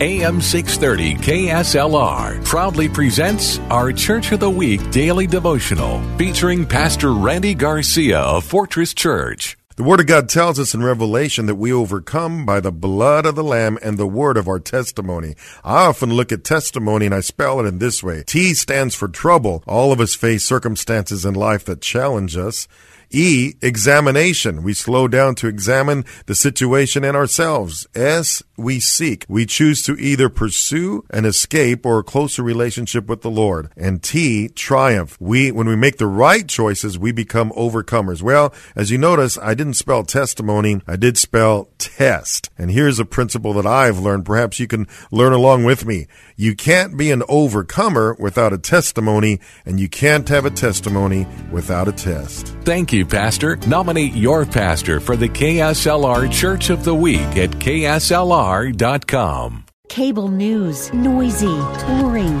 AM 630 KSLR proudly presents our Church of the Week daily devotional featuring Pastor Randy Garcia of Fortress Church. The Word of God tells us in Revelation that we overcome by the blood of the Lamb and the word of our testimony. I often look at testimony and I spell it in this way. T stands for trouble. All of us face circumstances in life that challenge us. E, examination. We slow down to examine the situation and ourselves. S, we seek. We choose to either pursue an escape or a closer relationship with the Lord. And T, triumph. We, when we make the right choices, we become overcomers. Well, as you notice, I didn't spell testimony. I did spell test. And here's a principle that I've learned. Perhaps you can learn along with me. You can't be an overcomer without a testimony, and you can't have a testimony without a test. Thank you, Pastor. Nominate your pastor for the KSLR Church of the Week at KSLR.com. Cable news, noisy, boring,